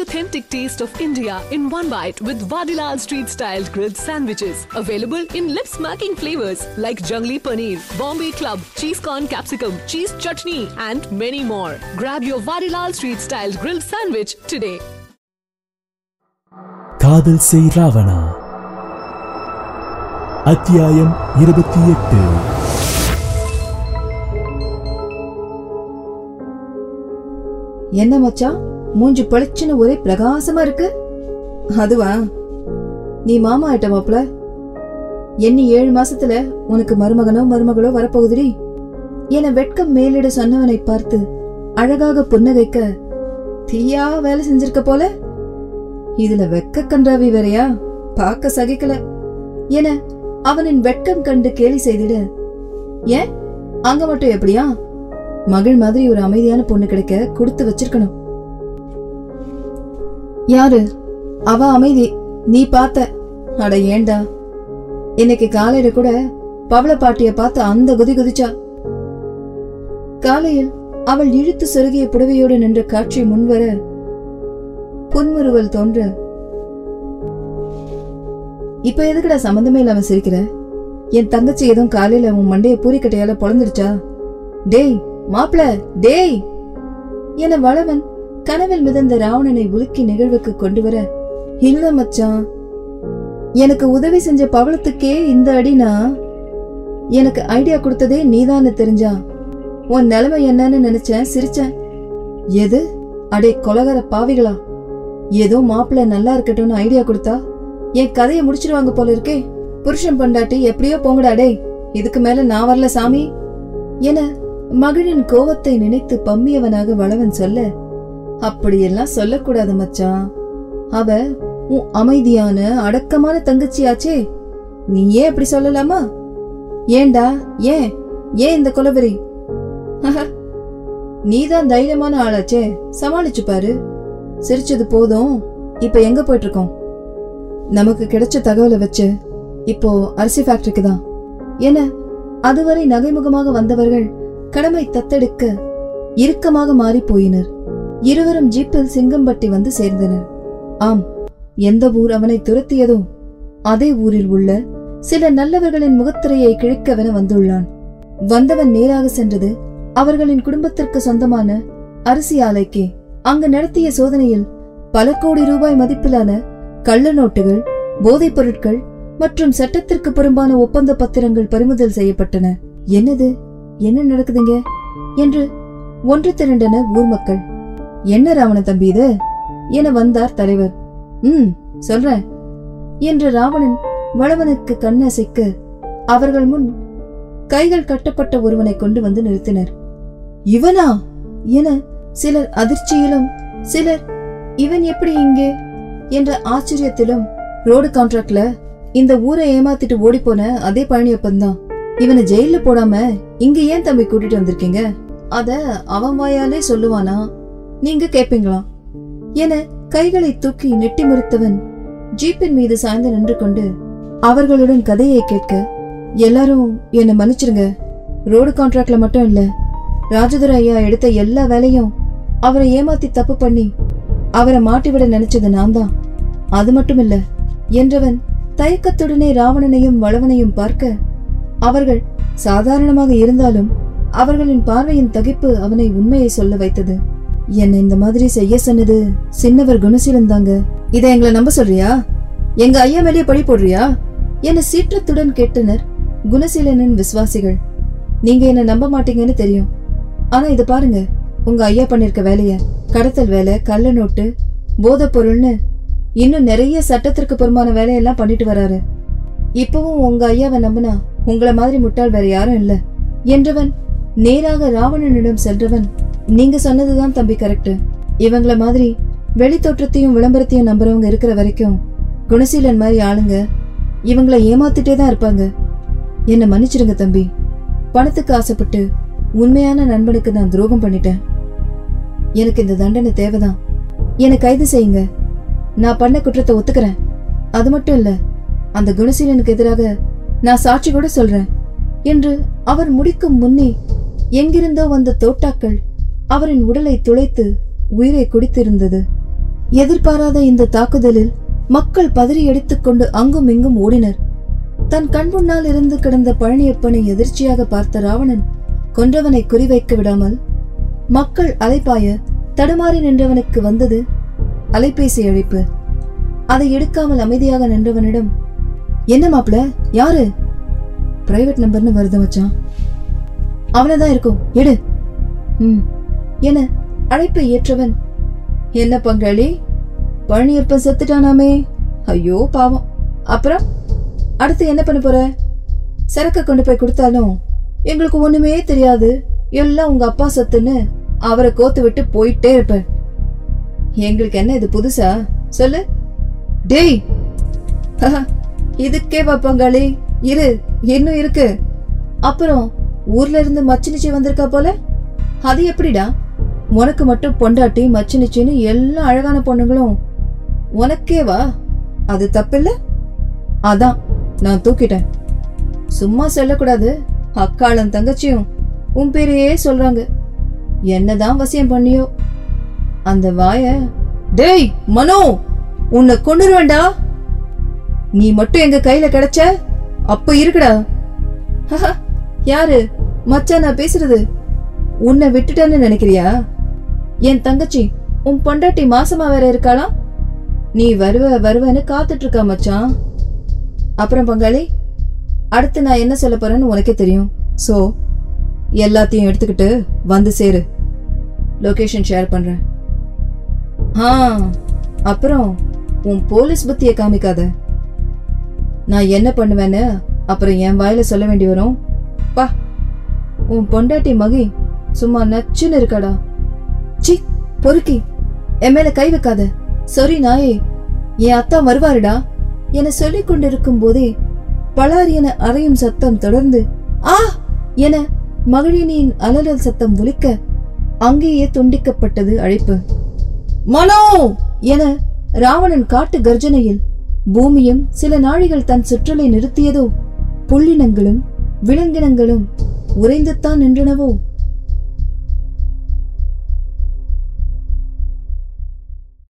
authentic taste of India in one bite with Vadilal Street Style grilled sandwiches. Available in lip smacking flavors like Jungli Paneer, Bombay Club, Cheese Corn Capsicum, Cheese Chutney, and many more. Grab your Vadilal Street Style grilled sandwich today. காதல் செய் ராவணா அத்தியாயம் இருபத்தி எட்டு என்ன மச்சான் மூஞ்சி பளிச்சுன்னு ஒரே பிரகாசமா இருக்கு. அதுவா? நீ மாமா ஆயிட்ட மாப்பிள. எண்ணி ஏழு மாசத்துல உனக்கு மருமகனோ மருமகளோ வரப்போகுதுடி. என வெட்கம் மேலிட சொன்னவனை பார்த்து அழகாக புன்னகைக்க தீயா வேலை செஞ்சிருக்க போல. இதுல வெக்க கன்றாவி வேறையா? பார்க்க சகிக்கல. என அவனின் வெட்கம் கண்டு கேலி செய்திட ஏன்? அங்க மட்டும் எப்படியா? மகள் மாதிரி ஒரு அமைதியான பொண்ணு கிடைக்க கொடுத்து வச்சிருக்கணும். யாரு? அவ அமைதி. நீ பார்த்த. அட ஏண்டா. இன்னைக்கு காலையில கூட பவள பாட்டிய பார்த்து அந்த குதி குதிச்சா. காலையில் அவள் இழுத்து சொருகிய புடவையோடு நின்ற காட்சி முன்வர புன்முறுவல் தோன்ற இப்ப எதுக்குடா சம்பந்தமே இல்லாம சிரிக்கிற? என் தங்கச்சி எதுவும் காலையில உன் மண்டைய பூரிக்கட்டையால பொழந்துருச்சா டேய் மாப்பிள டேய்! என வளவன் கனவில் மிதந்த ராவணனை உலுக்கி நிகழ்வுக்கு கொண்டு வர இல்ல மச்சான் எனக்கு உதவி செஞ்ச பவளத்துக்கே இந்த அடினா எனக்கு ஐடியா கொடுத்ததே நீதான்னு தெரிஞ்சா உன் நிலைமை என்னன்னு நினைச்சேன் சிரிச்சேன். எது? அடே கொலகர பாவிகளா? ஏதோ மாப்பிள்ள நல்லா இருக்கட்டும்னு ஐடியா கொடுத்தா என் கதையை முடிச்சிருவாங்க போல இருக்கே. புருஷன் பொண்டாட்டி எப்படியோ போங்கடா அடே இதுக்கு மேல நான் வரல சாமி. என மகளின் கோவத்தை நினைத்து பம்மியவனாக வளவன் சொல்ல அப்படியெல்லாம் சொல்லக்கூடாது மச்சான். அவ உன் அமைதியான அடக்கமான தங்கச்சியாச்சே. நீ ஏன் அப்படி சொல்லலாமா? ஏண்டா ஏன் ஏன் இந்த கொலவெறி? நீதான் தைரியமான ஆளாச்சே. சமாளிச்சு பாரு. சிரிச்சது போதும். இப்ப எங்க போயிட்டு இருக்கோம் நமக்கு கிடைச்ச தகவலை வச்சு இப்போ அரிசி ஃபேக்டரிக்கு தான். என அதுவரை நகைமுகமாக வந்தவர்கள் கடமை தத்தெடுக்க இறுக்கமாக மாறி போயினர். இருவரும் ஜீப்பில் சிங்கம்பட்டி வந்து சேர்ந்தனர். ஆம் எந்த ஊர் அவனை துரத்தியதோ அதே ஊரில் உள்ள சில நல்லவர்களின் முகத்திரையை கிழிக்கவென வந்துள்ளான். வந்தவன் நேராக சென்றது அவர்களின் குடும்பத்திற்கு சொந்தமான அரிசி ஆலைக்கே. அங்கு நடத்திய சோதனையில் பல கோடி ரூபாய் மதிப்பிலான கள்ள நோட்டுகள் போதைப் பொருட்கள் மற்றும் சட்டத்திற்கு புறம்பான ஒப்பந்த பத்திரங்கள் பறிமுதல் செய்யப்பட்டன. என்னது? என்ன நடக்குதுங்க? என்று ஒன்று திரண்டன ஊர் மக்கள். என்ன ராவண தம்பி இது? என வந்தார் தலைவர். ம் சொல்றேன். என்று ராவணன் வளவனுக்கு கண்ணசைக்க அவர்கள் முன் கைகள் கட்டப்பட்ட ஒருவனை கொண்டு வந்து நிறுத்தினர். இவனா? என சிலர் அதிர்ச்சியிலும் சிலர் இவன் எப்படி இங்கே? என்ற ஆச்சரியத்திலும் ரோடு கான்ட்ராக்ட்ல இந்த ஊரை ஏமாத்திட்டு ஓடி போன அதே பழனியப்பந்தான் இவனை ஜெயில போடாம இங்க ஏன் தம்பி கூட்டிட்டு வந்திருக்கீங்க? அத அவன் வாயாலே சொல்லுவானா? நீங்க கேப்பீங்களா? என கைகளை தூக்கி நெட்டி முறித்தவன் ஜீப்பின் மீது சாய்ந்து நின்று கொண்டு அவர்களுடன் கதையை கேட்க எல்லாரும் என்ன மன்னிச்சிருங்க. ரோடு கான்ட்ராக்ட்ல மட்டும் இல்ல ராஜதுரை ஐயா எடுத்த எல்லா வேலையும் அவரை ஏமாத்தி தப்பு பண்ணி அவரை மாட்டிவிட நினைச்சது நான் தான். அது மட்டும் இல்ல என்றவன் தயக்கத்துடனே ராவணனையும் வளவனையும் பார்க்க அவர்கள் சாதாரணமாக இருந்தாலும் அவர்களின் பார்வையின் தகிப்பு அவனை உண்மையை சொல்ல வைத்தது. என்ன இந்த மாதிரி செய்ய சொன்னது சின்னவர் குணசீலன் தாங்க. இதை எங்களை நம்ப சொல்றியா? எங்க ஐயா மேலேயே பழி போடுறியா? என சீற்றத்துடன் கேட்டனர் குணசீலனின் விசுவாசிகள். நீங்க என்ன நம்ப மாட்டீங்கன்னு தெரியும். ஆனா இத பாருங்க உங்க ஐயா பண்ணிருக்க வேலைய. கடத்தல் வேலை கள்ள நோட்டு போதை பொருள்னு இன்னும் நிறைய சட்டத்திற்கு புறமான வேலையெல்லாம் பண்ணிட்டு வராரு. இப்பவும் உங்க ஐயாவை நம்பினா உங்களை மாதிரி முட்டாள் வேற யாரும் இல்ல. என்றவன் நேராக ராவணனிடம் சென்றவன் நீங்க சொன்னதுதான் தம்பி கரெக்ட் இவங்கள மாதிரி வெளி தோற்றத்தையும் விளம்பரத்தையும் நம்புறவங்க இருக்கிற வரைக்கும் குணசீலன் மாதிரி ஆளுங்க இவங்கள ஏமாத்திட்டே தான் இருப்பாங்க. என்ன மன்னிச்சிடுங்க தம்பி. பணத்துக்கு ஆசைப்பட்டு உண்மையான நண்பனுக்கு நான் துரோகம் பண்ணிட்டேன். எனக்கு இந்த தண்டனை தேவைதான். என்னை கைது செய்யுங்க. நான் பண்ண குற்றத்தை ஒத்துக்கிறேன். அது மட்டும் இல்ல அந்த குணசீலனுக்கு எதிராக நான் சாட்சி கூட சொல்றேன். என்று அவர் முடிக்கும் முன்னே எங்கிருந்தோ வந்த தோட்டாக்கள் அவரின் உடலை துளைத்து உயிரை குடித்திருந்தது. எதிர்பாராத இந்த தாக்குதலில் மக்கள் பதறி எடுத்துக்கொண்டு அங்கும் இங்கும் ஓடினர். தன் கண் முன்னால் இருந்து கிடந்த பழனியப்பனை எதிர்ச்சியாக பார்த்த ராவணன் கொன்றவனை குறிவைக்க விடாமல் மக்கள் அலைப்பாய தடுமாறி நின்றவனுக்கு வந்தது அலைபேசி அழைப்பு. அதை எடுக்காமல் அமைதியாக நின்றவனிடம் என்ன மாப்பிள யாரு? பிரைவேட் நம்பர்னு வருது மச்சான். அவனதான் இருக்கும் எடு. ம். என அழைப்பை ஏற்றவன். என்ன பங்காளி? பழனியப்பன் செத்துட்டானாமே. ஐயோ பாவம். அப்புறம்? அடுத்து என்ன பண்ண போற? சரக்கை கொண்டு போய் கொடுத்தாலும் எங்களுக்கு ஒண்ணுமே தெரியாது. எல்லாம் உங்க அப்பா சத்துன்னு அவரை கோத்து விட்டு போயிட்டே இருப்பேன். எங்களுக்கு என்ன இது புதுசா? சொல்லு. டேய்! இதுக்கே பாப்பாங்காளி பங்காளி? இரு இன்னும் இருக்கு. அப்புறம் ஊர்ல இருந்து மச்சினிச்சி வந்திருக்கா போல? அது எப்படிடா? உனக்கு மட்டும் பொண்டாட்டி மச்சினிச்சின்னு எல்லா அழகான பொண்ணுங்களும் உனக்கே வா. அது தப்பில்ல? அதான் நான் தூக்கிட்டேன். சும்மா சொல்லக்கூடாது. அக்காளும் தங்கச்சியும் உன் பேரையே சொல்றாங்க. என்னதான் வசியம் பண்ணியோ. அந்த வாய டேய் மனோ உன்னை கொண்டுருவேண்டா நீ மட்டும் எங்க கையில கிடைச்ச அப்ப இருக்குடா ஹஹ, யாரு? மச்சான் நான் பேசுறது. உன்னை விட்டுட்டேன்னு நினைக்கிறியா? என் தங்கச்சி உன் பொண்டாட்டி மாசமா வேற இருக்காளா? நீ வருவ வருவன்னு காத்துட்டு இருக்கா மச்சான். அப்புறம் பங்காளி அடுத்து நான் என்ன சொல்ல போறேன்னு உனக்கே தெரியும். சோ எல்லாத்தையும் எடுத்துக்கிட்டு வந்து சேரு. லொகேஷன் ஷேர் பண்றேன். ஆ அப்புறம் உன் போலீஸ் புத்தியை காமிக்காத. நான் என்ன பண்ணுவேன்னு அப்புறம் என் வாயில சொல்ல வேண்டி வரும். பா உன் பொண்டாட்டி மகி சும்மா நச்சுன்னு இருக்காடா. சி பொறுக்கி. என் மேல கை வைக்காத. சாரி நாயே. என் அத்தா வருவாருடா. என சொல்லிக் கொண்டிருக்கும் போதே பலார் என அறையும் சத்தம் தொடர்ந்து ஆ! என மகளினியின் அலறல் சத்தம் ஒலிக்க அங்கேயே துண்டிக்கப்பட்டது அழைப்பு. மனோ! என ராவணன் காட்டு கர்ஜனையில் பூமியும் சில நாழிகள் தன் சுற்றலை நிறுத்தியதோ புள்ளினங்களும் விலங்கினங்களும் உறைந்துத்தான் நின்றனவோ?